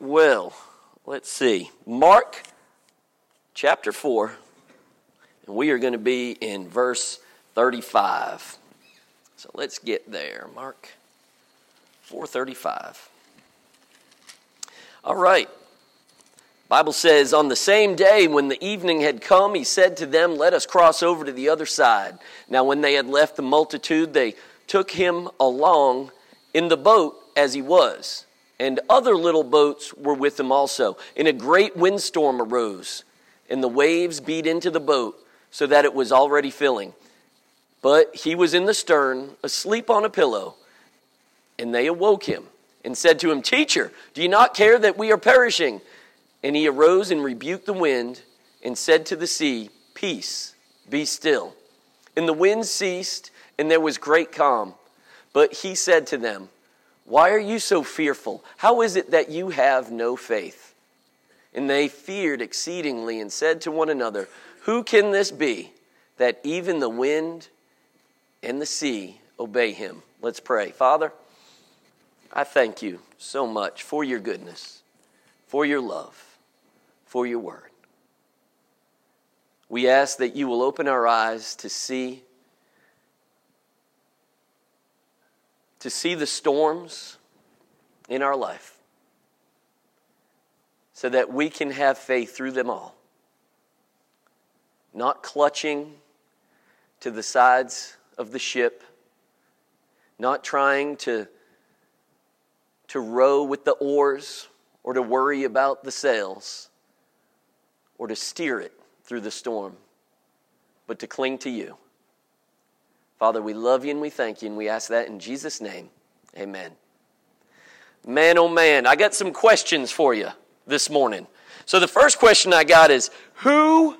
Well, let's see. Mark chapter 4, and we are going to be in verse 35. So let's get there. Mark 435. All right. Bible says on the same day when the evening had come he said to them let us cross over to the other side. Now when they had left the multitude they took him along in the boat as he was and other little boats were with them also. And a great windstorm arose and the waves beat into the boat so that it was already filling. But he was in the stern asleep on a pillow and they awoke him and said to him, Teacher, do you not care that we are perishing? And he arose and rebuked the wind and said to the sea, Peace, be still. And the wind ceased, and there was great calm. But he said to them, Why are you so fearful? How is it that you have no faith? And they feared exceedingly and said to one another, Who can this be that even the wind and the sea obey him? Let's pray. Father, I thank you so much for your goodness, for your love for your word. We ask that you will open our eyes to see to see the storms in our life so that we can have faith through them all. Not clutching to the sides of the ship, not trying to, to row with the oars or to worry about the sails, or to steer it through the storm, but to cling to you. Father, we love you and we thank you, and we ask that in Jesus' name. Amen. Man, oh man, I got some questions for you this morning. So the first question I got is who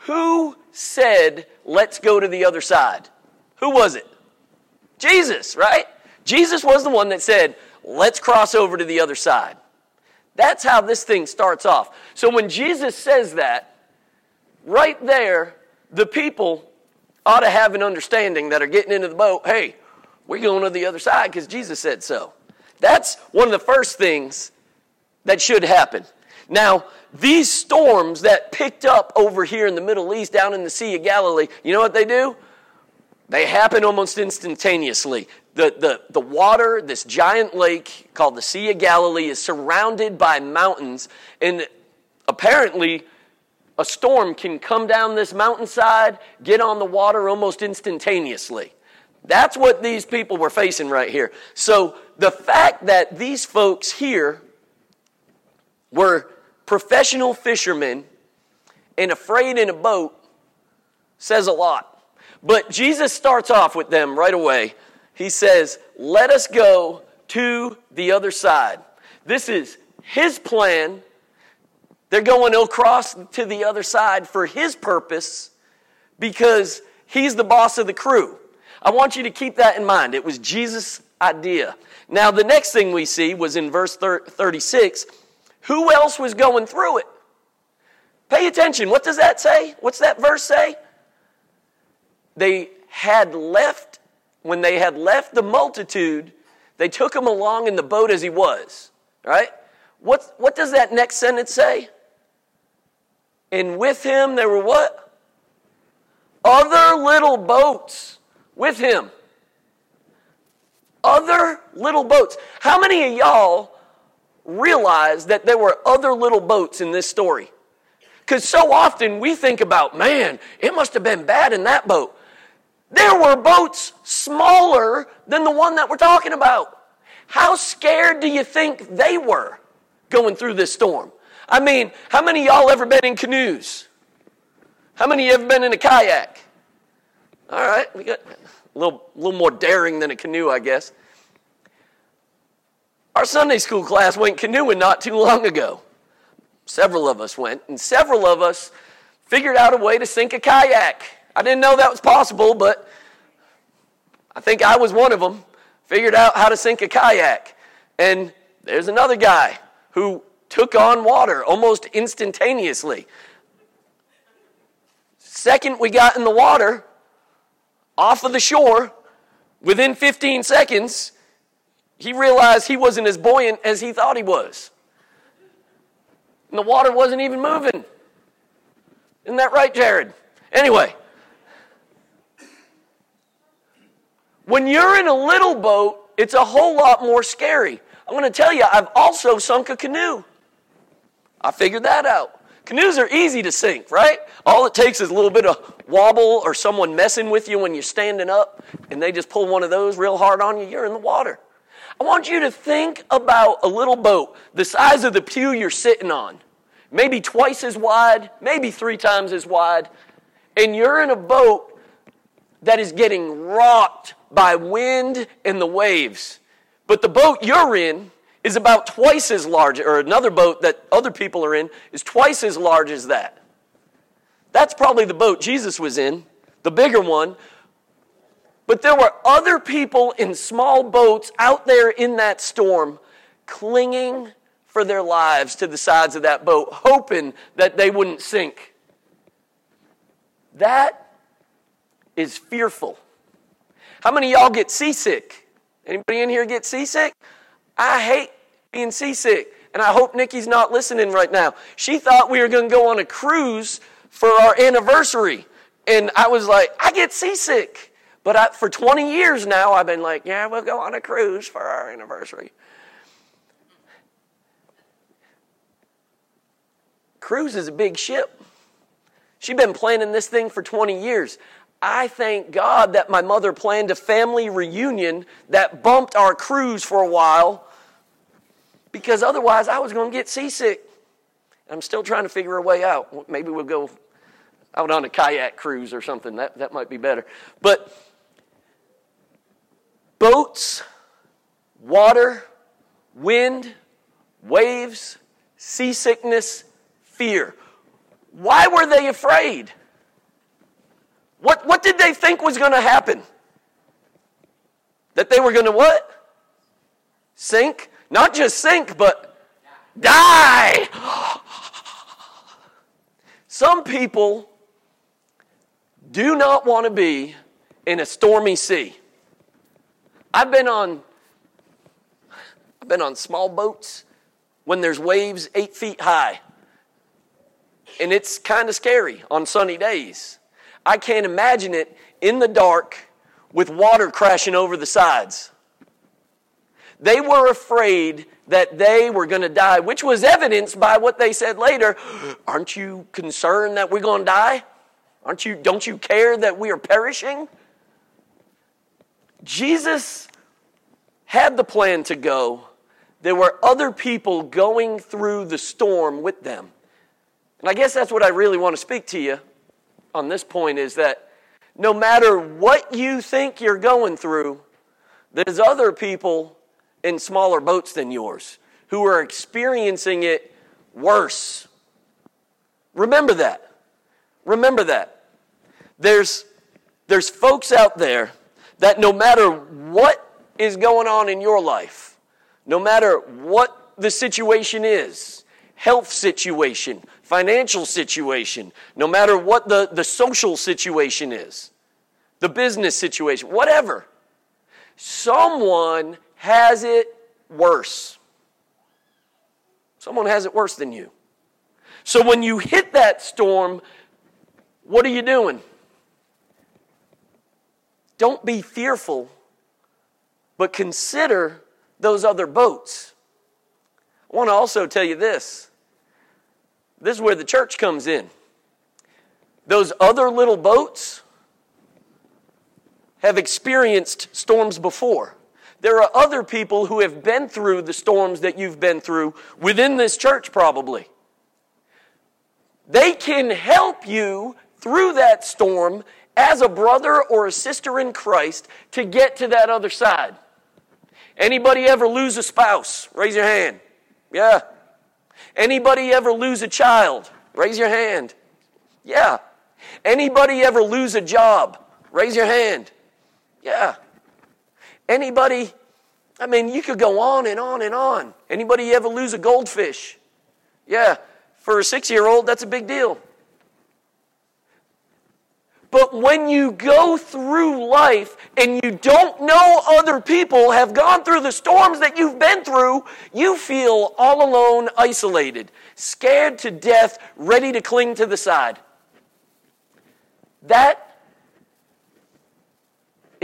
who said let's go to the other side? Who was it? Jesus, right? Jesus was the one that said, let's cross over to the other side. That's how this thing starts off. So when Jesus says that, right there, the people ought to have an understanding that are getting into the boat hey, we're going to the other side because Jesus said so. That's one of the first things that should happen. Now, these storms that picked up over here in the Middle East, down in the Sea of Galilee, you know what they do? They happen almost instantaneously the, the, the water, this giant lake called the Sea of Galilee, is surrounded by mountains. And apparently, a storm can come down this mountainside, get on the water almost instantaneously. That's what these people were facing right here. So the fact that these folks here were professional fishermen and afraid in a boat says a lot. But Jesus starts off with them right away he says, Let us go to the other side. This is his plan. They're going across to the other side for his purpose because he's the boss of the crew. I want you to keep that in mind. It was Jesus' idea. Now, the next thing we see was in verse 36 who else was going through it? Pay attention. What does that say? What's that verse say? They had left when they had left the multitude, they took him along in the boat as he was. Right? What, what does that next sentence say? And with him there were what? Other little boats with him. Other little boats. How many of y'all realize that there were other little boats in this story? Because so often we think about, man, it must have been bad in that boat. There were boats smaller than the one that we're talking about. How scared do you think they were going through this storm? I mean, how many y'all ever been in canoes? How many of you ever been in a kayak? All right, we got a little, a little more daring than a canoe, I guess. Our Sunday school class went canoeing not too long ago. Several of us went, and several of us figured out a way to sink a kayak. I didn't know that was possible, but I think I was one of them. Figured out how to sink a kayak. And there's another guy who took on water almost instantaneously. Second, we got in the water, off of the shore, within 15 seconds, he realized he wasn't as buoyant as he thought he was. And the water wasn't even moving. Isn't that right, Jared? Anyway, when you're in a little boat, it's a whole lot more scary. I'm going to tell you, I've also sunk a canoe. I figured that out. Canoes are easy to sink, right? All it takes is a little bit of wobble or someone messing with you when you're standing up and they just pull one of those real hard on you, you're in the water. I want you to think about a little boat the size of the pew you're sitting on, maybe twice as wide, maybe three times as wide, and you're in a boat that is getting rocked by wind and the waves. But the boat you're in is about twice as large, or another boat that other people are in is twice as large as that. That's probably the boat Jesus was in, the bigger one. But there were other people in small boats out there in that storm clinging for their lives to the sides of that boat, hoping that they wouldn't sink. That is fearful. How many y'all get seasick? Anybody in here get seasick? I hate being seasick. And I hope Nikki's not listening right now. She thought we were going to go on a cruise for our anniversary. And I was like, I get seasick. But I, for 20 years now, I've been like, yeah, we'll go on a cruise for our anniversary. Cruise is a big ship. She's been planning this thing for 20 years. I thank God that my mother planned a family reunion that bumped our cruise for a while because otherwise I was going to get seasick. I'm still trying to figure a way out. Maybe we'll go out on a kayak cruise or something. That, that might be better. But boats, water, wind, waves, seasickness, fear. Why were they afraid? What, what did they think was going to happen? That they were going to what? Sink? Not just sink, but die. Some people do not want to be in a stormy sea. I've been on I've been on small boats when there's waves eight feet high. And it's kind of scary on sunny days. I can't imagine it in the dark with water crashing over the sides. They were afraid that they were going to die, which was evidenced by what they said later. Aren't you concerned that we're going to die? Aren't you, don't you care that we are perishing? Jesus had the plan to go. There were other people going through the storm with them. And I guess that's what I really want to speak to you on this point is that no matter what you think you're going through, there's other people in smaller boats than yours who are experiencing it worse. Remember that. Remember that. There's, there's folks out there that no matter what is going on in your life, no matter what the situation is, health situation, financial situation, no matter what the, the social situation is, the business situation, whatever, someone has it worse. Someone has it worse than you. So when you hit that storm, what are you doing? Don't be fearful, but consider those other boats. I want to also tell you this this is where the church comes in. Those other little boats have experienced storms before. There are other people who have been through the storms that you've been through within this church, probably. They can help you through that storm as a brother or a sister in Christ to get to that other side. Anybody ever lose a spouse? Raise your hand. Yeah. Anybody ever lose a child? Raise your hand. Yeah. Anybody ever lose a job? Raise your hand. Yeah. Anybody, I mean, you could go on and on and on. Anybody ever lose a goldfish? Yeah, for a six year old, that's a big deal. But when you go through life and you don't know other people have gone through the storms that you've been through, you feel all alone, isolated, scared to death, ready to cling to the side. That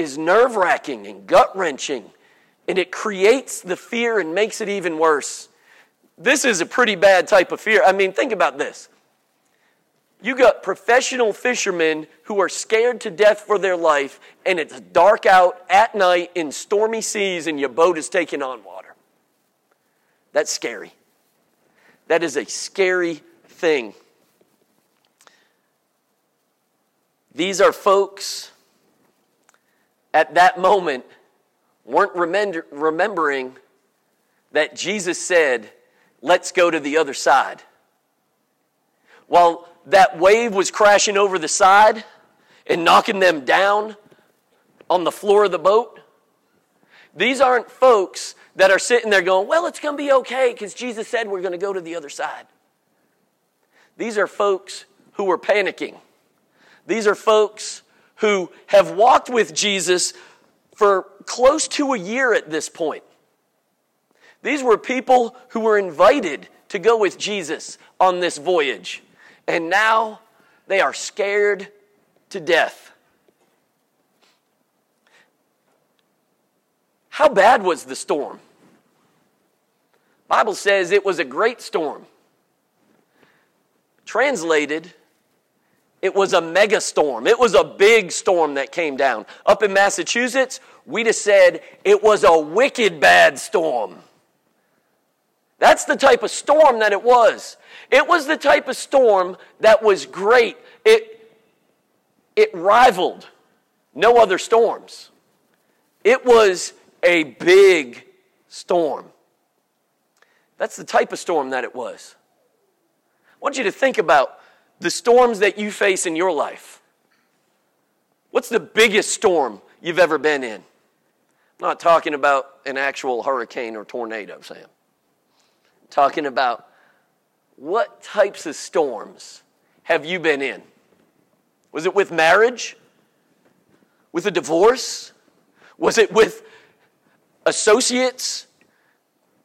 is nerve wracking and gut wrenching, and it creates the fear and makes it even worse. This is a pretty bad type of fear. I mean, think about this. You got professional fishermen who are scared to death for their life, and it's dark out at night in stormy seas, and your boat is taking on water. That's scary. That is a scary thing. These are folks at that moment weren't remember, remembering that Jesus said, Let's go to the other side. While that wave was crashing over the side and knocking them down on the floor of the boat, these aren't folks that are sitting there going, Well, it's going to be okay because Jesus said we're going to go to the other side. These are folks who were panicking. These are folks who have walked with Jesus for close to a year at this point. These were people who were invited to go with Jesus on this voyage. And now they are scared to death. How bad was the storm? Bible says it was a great storm. Translated, it was a mega storm. It was a big storm that came down. Up in Massachusetts, we just said it was a wicked bad storm. That's the type of storm that it was. It was the type of storm that was great. It, it rivaled no other storms. It was a big storm. That's the type of storm that it was. I want you to think about the storms that you face in your life. What's the biggest storm you've ever been in? I'm not talking about an actual hurricane or tornado, Sam. I'm talking about what types of storms have you been in? Was it with marriage? With a divorce? Was it with associates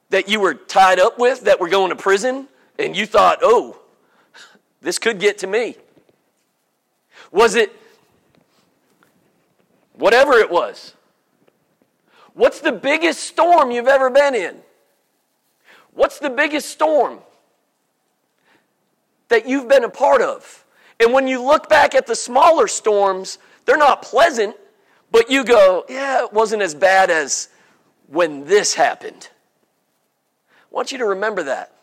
that you were tied up with that were going to prison and you thought, oh, this could get to me? Was it whatever it was? What's the biggest storm you've ever been in? What's the biggest storm that you've been a part of? And when you look back at the smaller storms, they're not pleasant, but you go, yeah, it wasn't as bad as when this happened. I want you to remember that.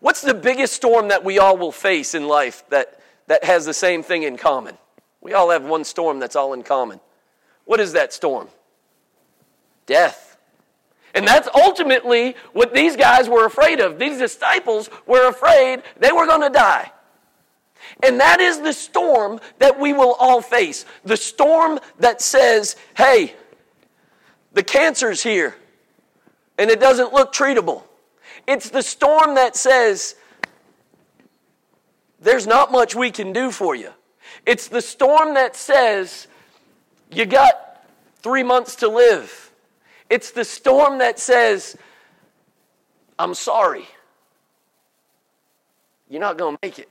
What's the biggest storm that we all will face in life that, that has the same thing in common? We all have one storm that's all in common. What is that storm? Death. And that's ultimately what these guys were afraid of. These disciples were afraid they were going to die. And that is the storm that we will all face. The storm that says, hey, the cancer's here and it doesn't look treatable. It's the storm that says, there's not much we can do for you. It's the storm that says, you got three months to live. It's the storm that says, I'm sorry. You're not going to make it.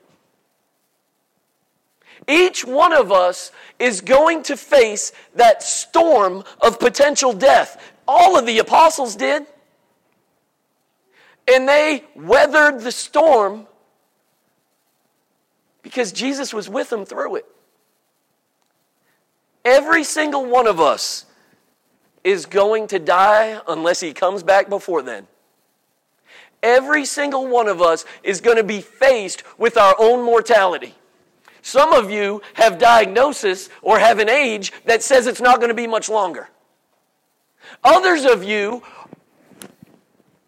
Each one of us is going to face that storm of potential death. All of the apostles did. And they weathered the storm because Jesus was with them through it. Every single one of us is going to die unless he comes back before then. Every single one of us is going to be faced with our own mortality. Some of you have diagnosis or have an age that says it's not going to be much longer. Others of you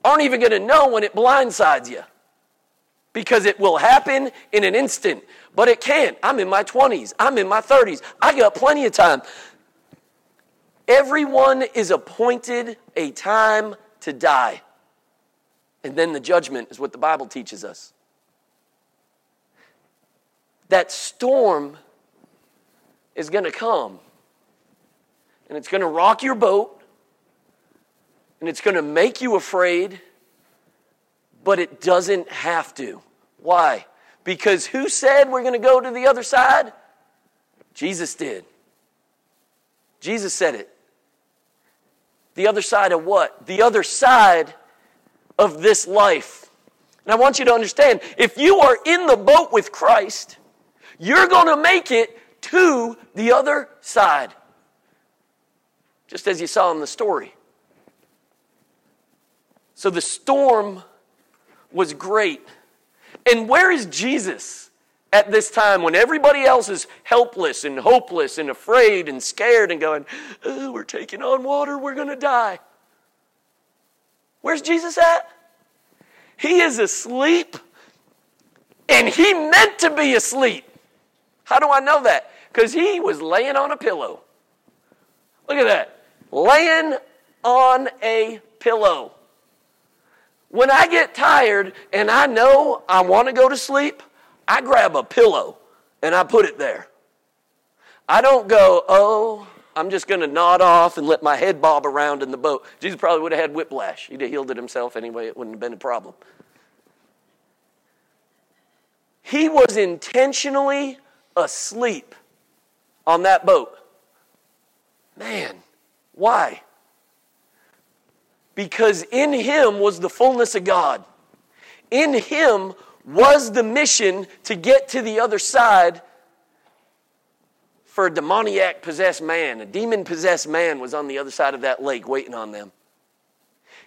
aren't even going to know when it blindsides you because it will happen in an instant. But it can't. I'm in my 20s, I'm in my 30s, I got plenty of time. Everyone is appointed a time to die. And then the judgment is what the Bible teaches us. That storm is going to come. And it's going to rock your boat. And it's going to make you afraid. But it doesn't have to. Why? Because who said we're going to go to the other side? Jesus did. Jesus said it. The other side of what? The other side of this life. And I want you to understand if you are in the boat with Christ, you're going to make it to the other side. Just as you saw in the story. So the storm was great. And where is Jesus at this time when everybody else is helpless and hopeless and afraid and scared and going, oh, We're taking on water, we're going to die? Where's Jesus at? He is asleep, and he meant to be asleep. How do I know that? Because he was laying on a pillow. Look at that. Laying on a pillow. When I get tired and I know I want to go to sleep, I grab a pillow and I put it there. I don't go, oh, I'm just going to nod off and let my head bob around in the boat. Jesus probably would have had whiplash. He'd have healed it himself anyway. It wouldn't have been a problem. He was intentionally asleep on that boat. Man, why? Because in him was the fullness of God. In him was the mission to get to the other side for a demoniac possessed man. A demon possessed man was on the other side of that lake waiting on them.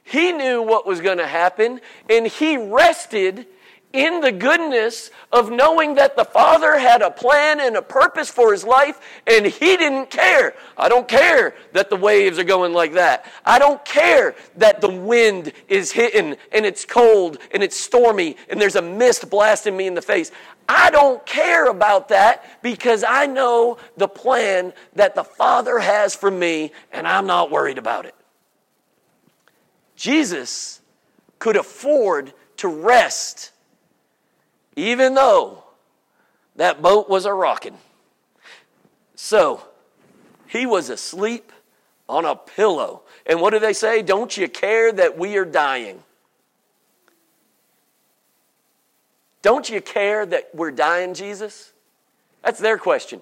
He knew what was going to happen, and he rested in the goodness of knowing that the Father had a plan and a purpose for his life, and he didn't care. I don't care that the waves are going like that. I don't care that the wind is hitting and it's cold and it's stormy and there's a mist blasting me in the face. I don't care about that because I know the plan that the Father has for me, and I'm not worried about it. Jesus could afford to rest even though that boat was a rocking. So he was asleep on a pillow. And what do they say? Don't you care that we are dying? Don't you care that we're dying, Jesus? That's their question.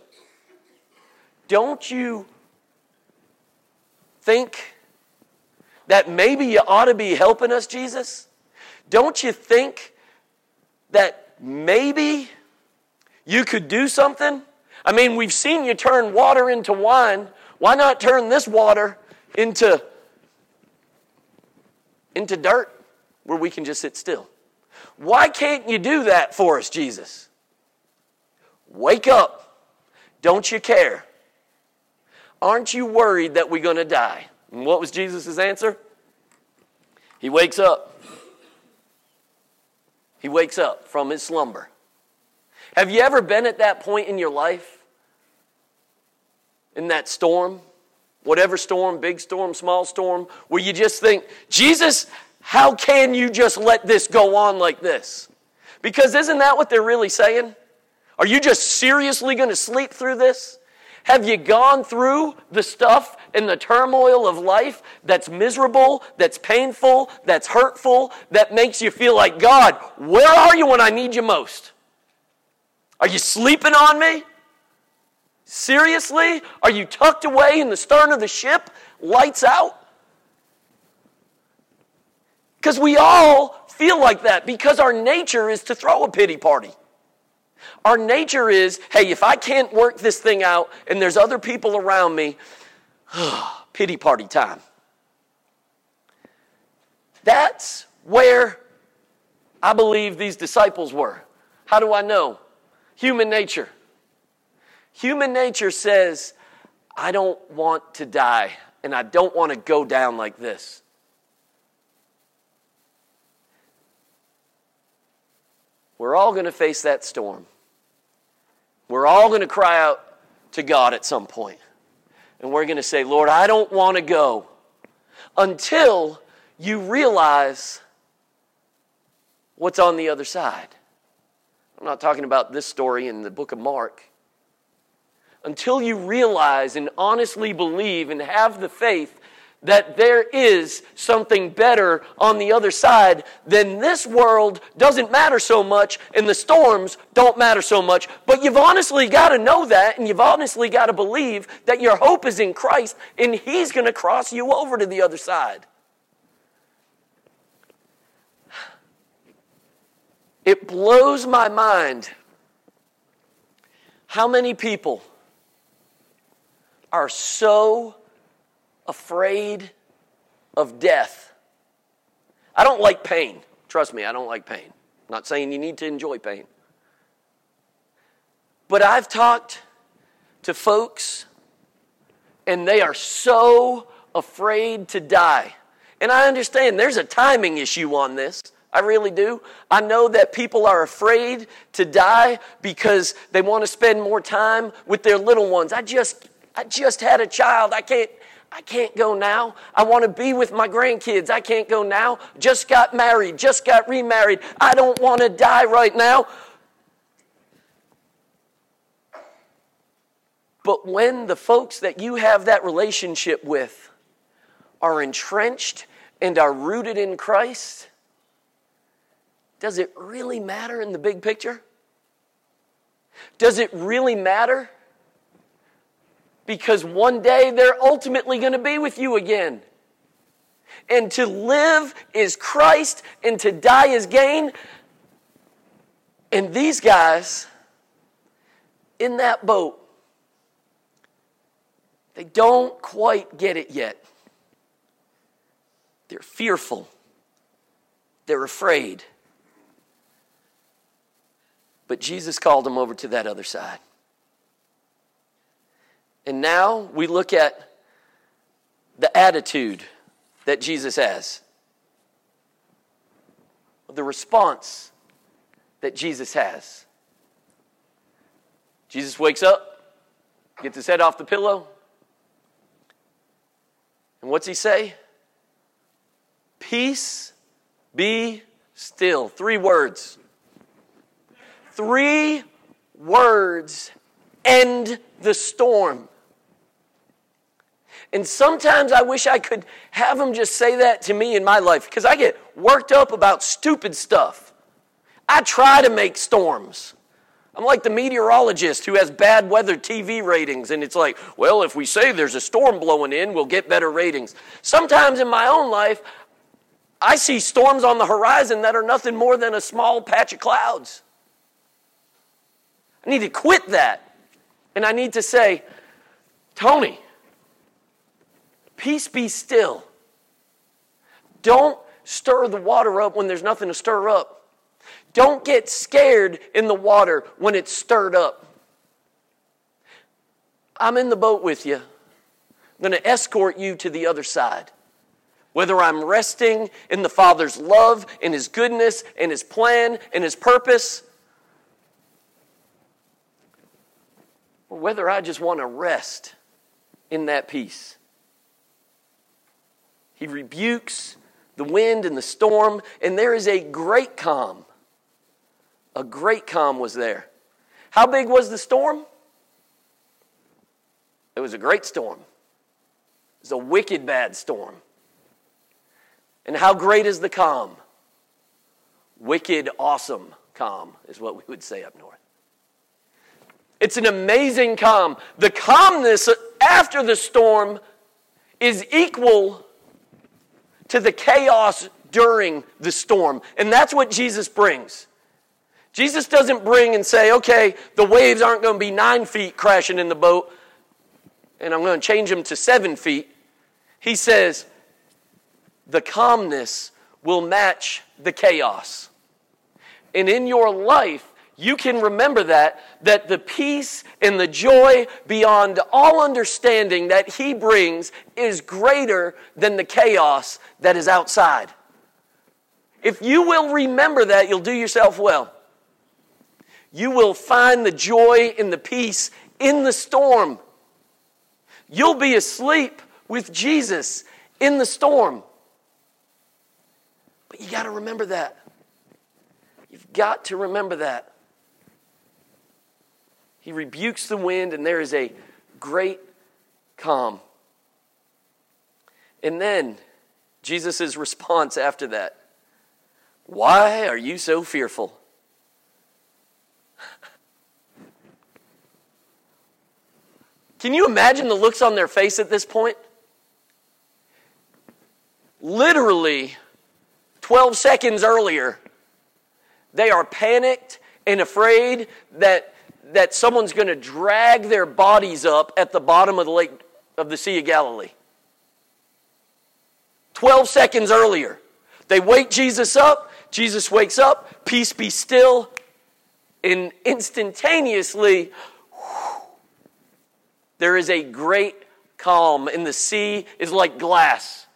Don't you think that maybe you ought to be helping us, Jesus? Don't you think that maybe you could do something? I mean, we've seen you turn water into wine. Why not turn this water into, into dirt where we can just sit still? Why can't you do that for us, Jesus? Wake up. Don't you care? Aren't you worried that we're going to die? And what was Jesus' answer? He wakes up. He wakes up from his slumber. Have you ever been at that point in your life? In that storm? Whatever storm, big storm, small storm, where you just think, Jesus, how can you just let this go on like this? Because isn't that what they're really saying? Are you just seriously going to sleep through this? Have you gone through the stuff and the turmoil of life that's miserable, that's painful, that's hurtful, that makes you feel like, God, where are you when I need you most? Are you sleeping on me? Seriously? Are you tucked away in the stern of the ship, lights out? Because we all feel like that because our nature is to throw a pity party. Our nature is hey, if I can't work this thing out and there's other people around me, pity party time. That's where I believe these disciples were. How do I know? Human nature. Human nature says, I don't want to die and I don't want to go down like this. We're all going to face that storm. We're all going to cry out to God at some point. And we're going to say, Lord, I don't want to go until you realize what's on the other side. I'm not talking about this story in the book of Mark. until you realize and honestly believe and have the faith that there is something better on the other side, then this world doesn't matter so much and the storms don't matter so much. But you've honestly got to know that and you've honestly got to believe that your hope is in Christ and He's going to cross you over to the other side. It blows my mind how many people are so afraid of death. I don't like pain. Trust me, I don't like pain. I'm not saying you need to enjoy pain. But I've talked to folks, and they are so afraid to die. And I understand there's a timing issue on this. I really do. I know that people are afraid to die because they want to spend more time with their little ones. I just I just had a child. I can't I can't go now. I want to be with my grandkids. I can't go now. Just got married, just got remarried. I don't want to die right now. But when the folks that you have that relationship with are entrenched and are rooted in Christ, does it really matter in the big picture? Does it really matter because one day they're ultimately going to be with you again. And to live is Christ, and to die is gain. And these guys in that boat, they don't quite get it yet. They're fearful, they're afraid. But Jesus called them over to that other side. And now we look at the attitude that Jesus has, the response that Jesus has. Jesus wakes up, gets his head off the pillow, and what's he say? Peace be still. Three words. Three words end the storm. And sometimes I wish I could have them just say that to me in my life because I get worked up about stupid stuff. I try to make storms. I'm like the meteorologist who has bad weather TV ratings, and it's like, well, if we say there's a storm blowing in, we'll get better ratings. Sometimes in my own life, I see storms on the horizon that are nothing more than a small patch of clouds. I need to quit that. And I need to say, Tony, Peace be still. Don't stir the water up when there's nothing to stir up. Don't get scared in the water when it's stirred up. I'm in the boat with you. I'm going to escort you to the other side. Whether I'm resting in the Father's love, in His goodness, in His plan, in His purpose, or whether I just want to rest in that peace. He rebukes the wind and the storm, and there is a great calm. A great calm was there. How big was the storm? It was a great storm. It was a wicked bad storm. And how great is the calm? Wicked, awesome calm is what we would say up north. It's an amazing calm. The calmness after the storm is equal to the chaos during the storm. And that's what Jesus brings. Jesus doesn't bring and say, okay, the waves aren't going to be nine feet crashing in the boat, and I'm going to change them to seven feet. He says, the calmness will match the chaos. And in your life, you can remember that, that the peace and the joy beyond all understanding that He brings is greater than the chaos that is outside. If you will remember that, you'll do yourself well. You will find the joy and the peace in the storm. You'll be asleep with Jesus in the storm. But you got to remember that. You've got to remember that. He rebukes the wind, and there is a great calm. And then Jesus' response after that Why are you so fearful? Can you imagine the looks on their face at this point? Literally, 12 seconds earlier, they are panicked and afraid that, that someone's going to drag their bodies up at the bottom of the lake of the Sea of Galilee. 12 seconds earlier, they wake Jesus up. Jesus wakes up, peace be still, and instantaneously, there is a great calm, and the sea is like glass.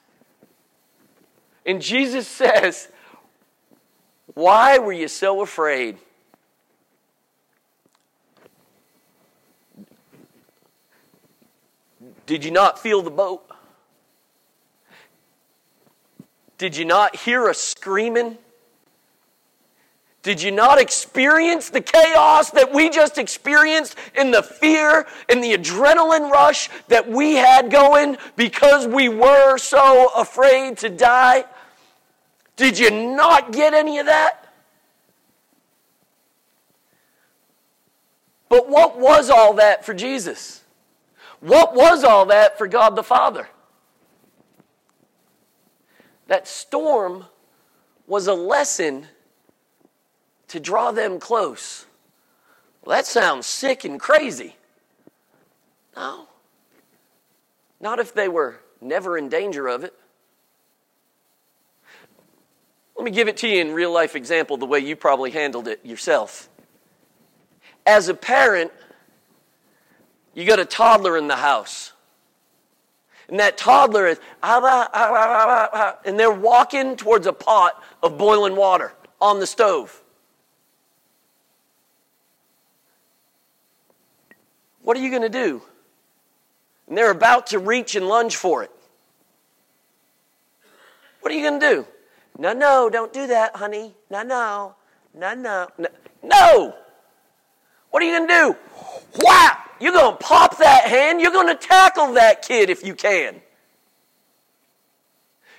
And Jesus says, Why were you so afraid? Did you not feel the boat? Did you not hear a screaming? Did you not experience the chaos that we just experienced in the fear and the adrenaline rush that we had going because we were so afraid to die? Did you not get any of that? But what was all that for Jesus? What was all that for God the Father? That storm was a lesson to draw them close. Well, that sounds sick and crazy. No. Not if they were never in danger of it. Let me give it to you in real life example the way you probably handled it yourself. As a parent, you got a toddler in the house. And that toddler is, ah, ah, ah, and they're walking towards a pot of boiling water on the stove. What are you going to do? And they're about to reach and lunge for it. What are you going to do? No, no, don't do that, honey. No, no, no, no, no. What are you going to do? Whap! You're going to pop that hand. You're going to tackle that kid if you can.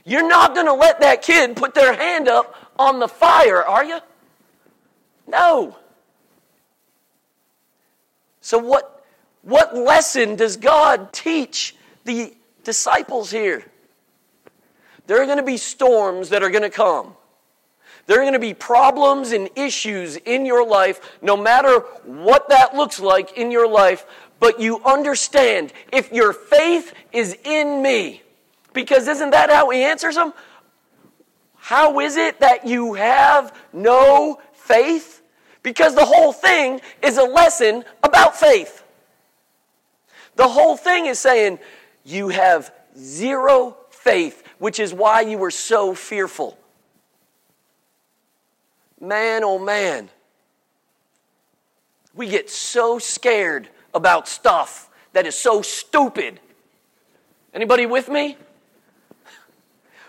You're not going to let that kid put their hand up on the fire, are you? No. So, what what lesson does God teach the disciples here? There are going to be storms that are going to come. There are going to be problems and issues in your life, no matter what that looks like in your life. But you understand if your faith is in me, because isn't that how he answers them? How is it that you have no faith? Because the whole thing is a lesson about faith. The whole thing is saying you have zero faith, which is why you were so fearful. Man, oh man. We get so scared about stuff that is so stupid. Anybody with me?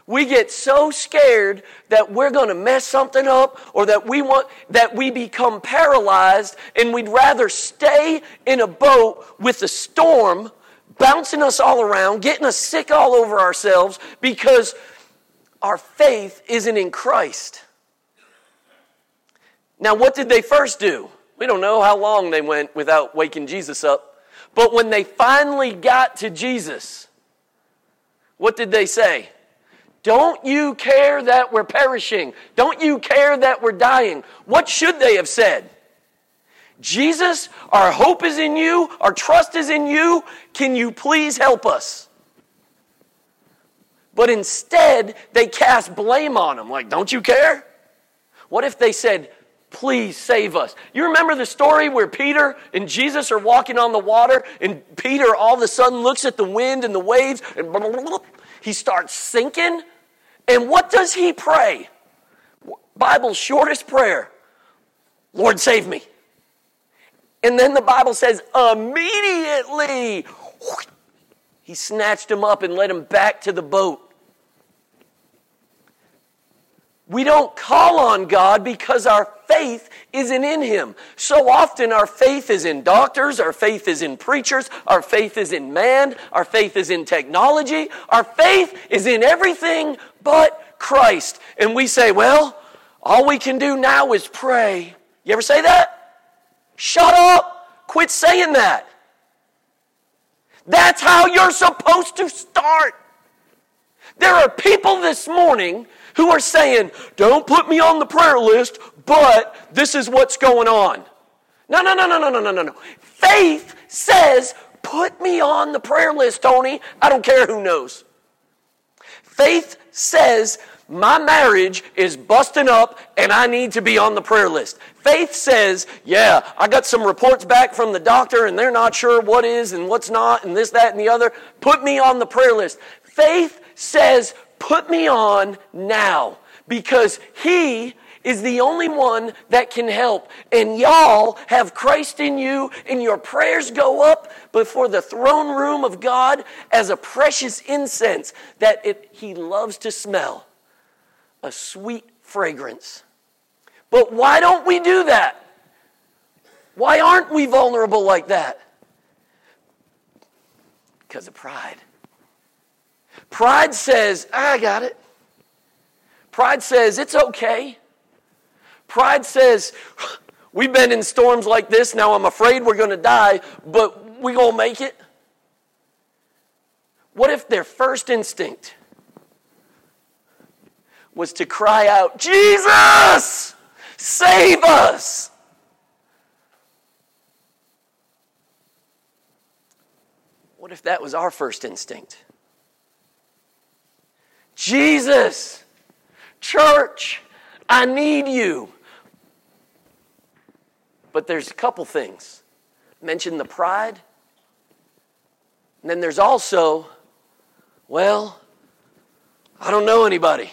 We get so scared that we're going to mess something up or that we want that we become paralyzed and we'd rather stay in a boat with a storm bouncing us all around, getting us sick all over ourselves because our faith isn't in Christ. Now, what did they first do? We don't know how long they went without waking Jesus up. But when they finally got to Jesus, what did they say? Don't you care that we're perishing? Don't you care that we're dying? What should they have said? Jesus, our hope is in you, our trust is in you. Can you please help us? But instead, they cast blame on him. Like, don't you care? What if they said, please save us? You remember the story where Peter and Jesus are walking on the water, and Peter all of a sudden looks at the wind and the waves, and he starts sinking? And what does he pray? Bible's shortest prayer Lord, save me. And then the Bible says, immediately, he snatched him up and led him back to the boat. We don't call on God because our faith isn't in Him. So often our faith is in doctors, our faith is in preachers, our faith is in man, our faith is in technology, our faith is in everything but Christ. And we say, well, all we can do now is pray. You ever say that? Shut up. Quit saying that. That's how you're supposed to start. There are people this morning who are saying, Don't put me on the prayer list, but this is what's going on. No, no, no, no, no, no, no, no. Faith says, put me on the prayer list, Tony. I don't care who knows. Faith says, my marriage is busting up and I need to be on the prayer list. Faith says, yeah, I got some reports back from the doctor and they're not sure what is and what's not and this, that, and the other. Put me on the prayer list. Faith says, put me on now because he is the only one that can help. And y'all have Christ in you, and your prayers go up before the throne room of God as a precious incense that it, He loves to smell a sweet fragrance. But why don't we do that? Why aren't we vulnerable like that? Because of pride. Pride says, ah, I got it. Pride says, it's okay. Pride says, we've been in storms like this, now I'm afraid we're going to die, but we're going to make it. What if their first instinct was to cry out, Jesus, save us! What if that was our first instinct? Jesus, church, I need you. But there's a couple things. Mention the pride. And then there's also, well, I don't know anybody.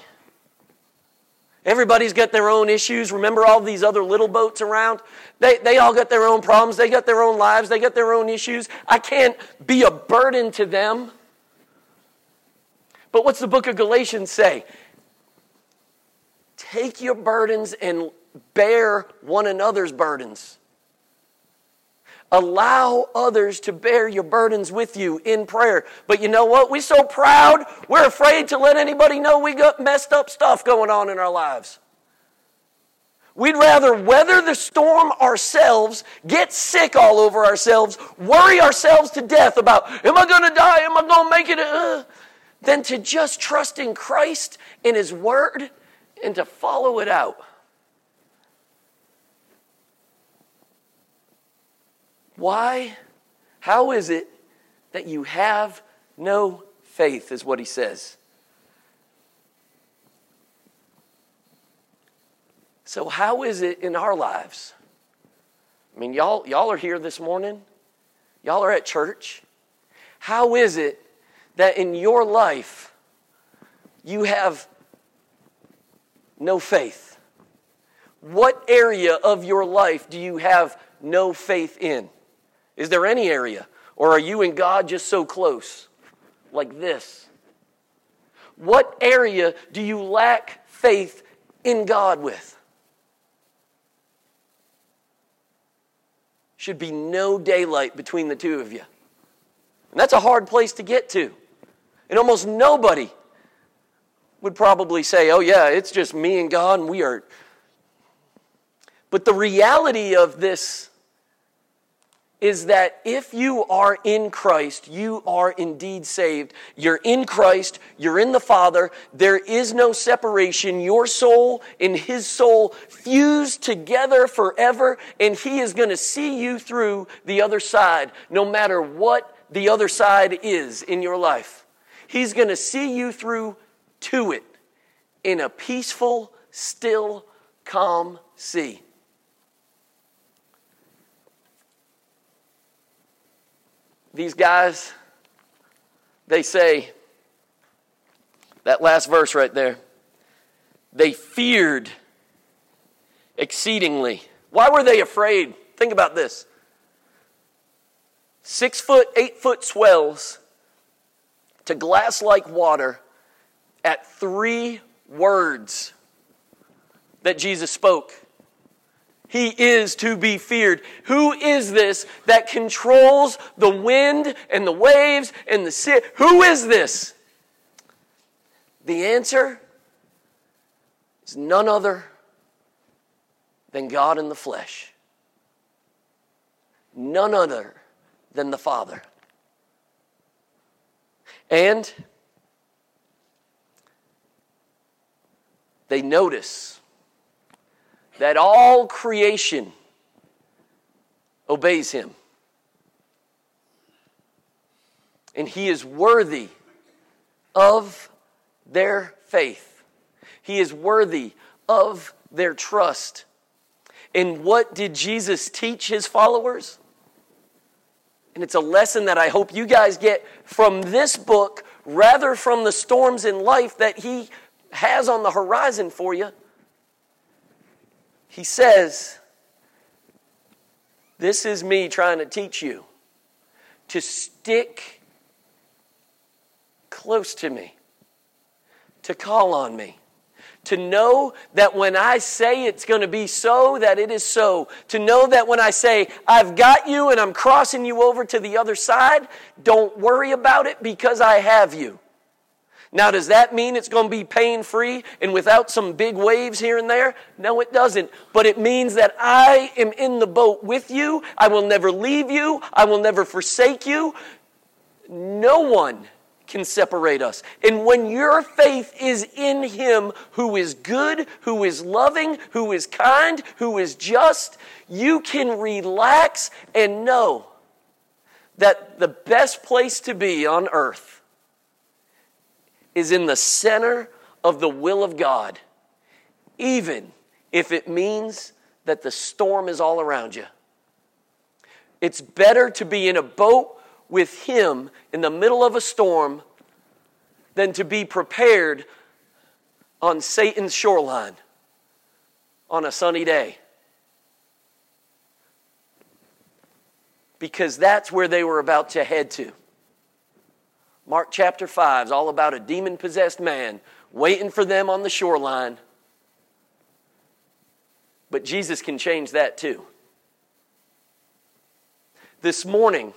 Everybody's got their own issues. Remember all these other little boats around? They, they all got their own problems. They got their own lives. They got their own issues. I can't be a burden to them. But what's the book of Galatians say? Take your burdens and bear one another's burdens. Allow others to bear your burdens with you in prayer. But you know what? We're so proud, we're afraid to let anybody know we got messed up stuff going on in our lives. We'd rather weather the storm ourselves, get sick all over ourselves, worry ourselves to death about, am I going to die? Am I going to make it? Uh, than to just trust in Christ and His Word and to follow it out. Why? How is it that you have no faith, is what he says. So, how is it in our lives? I mean, y'all, y'all are here this morning, y'all are at church. How is it that in your life you have no faith? What area of your life do you have no faith in? Is there any area? Or are you and God just so close? Like this? What area do you lack faith in God with? Should be no daylight between the two of you. And that's a hard place to get to. And almost nobody would probably say, oh, yeah, it's just me and God, and we are. But the reality of this is that if you are in Christ, you are indeed saved. You're in Christ, you're in the Father, there is no separation. Your soul and His soul fused together forever, and He is going to see you through the other side, no matter what the other side is in your life. He's going to see you through to it in a peaceful, still, calm sea. These guys, they say, that last verse right there, they feared exceedingly. Why were they afraid? Think about this six foot, eight foot swells to glass like water at three words that Jesus spoke. He is to be feared. Who is this that controls the wind and the waves and the sea? Who is this? The answer is none other than God in the flesh. None other than the Father. And they notice that all creation obeys him. And he is worthy of their faith. He is worthy of their trust. And what did Jesus teach his followers? And it's a lesson that I hope you guys get from this book rather from the storms in life that he has on the horizon for you. He says, This is me trying to teach you to stick close to me, to call on me to know that when I say it's going to be so, that it is so. To know that when I say, I've got you and I'm crossing you over to the other side, don't worry about it because I have you. Now, does that mean it's going to be pain free and without some big waves here and there? No, it doesn't. But it means that I am in the boat with you. I will never leave you. I will never forsake you. No one can separate us. And when your faith is in Him who is good, who is loving, who is kind, who is just, you can relax and know that the best place to be on earth is in the center of the will of God, even if it means that the storm is all around you. It's better to be in a boat with Him in the middle of a storm than to be prepared on Satan's shoreline on a sunny day. Because that's where they were about to head to. Mark chapter 5 is all about a demon possessed man waiting for them on the shoreline. But Jesus can change that too. This morning,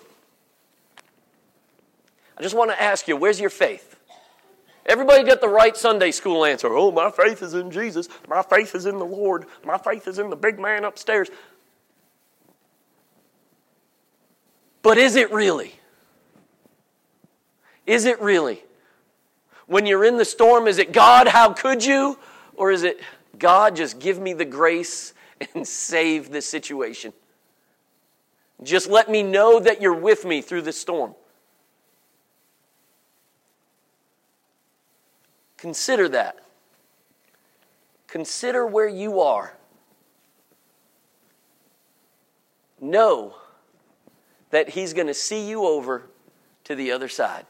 I just want to ask you where's your faith? Everybody got the right Sunday school answer. Oh, my faith is in Jesus. My faith is in the Lord. My faith is in the big man upstairs. But is it really? Is it really? When you're in the storm, is it God, how could you? Or is it God, just give me the grace and save the situation? Just let me know that you're with me through the storm. Consider that. Consider where you are. Know that He's going to see you over to the other side.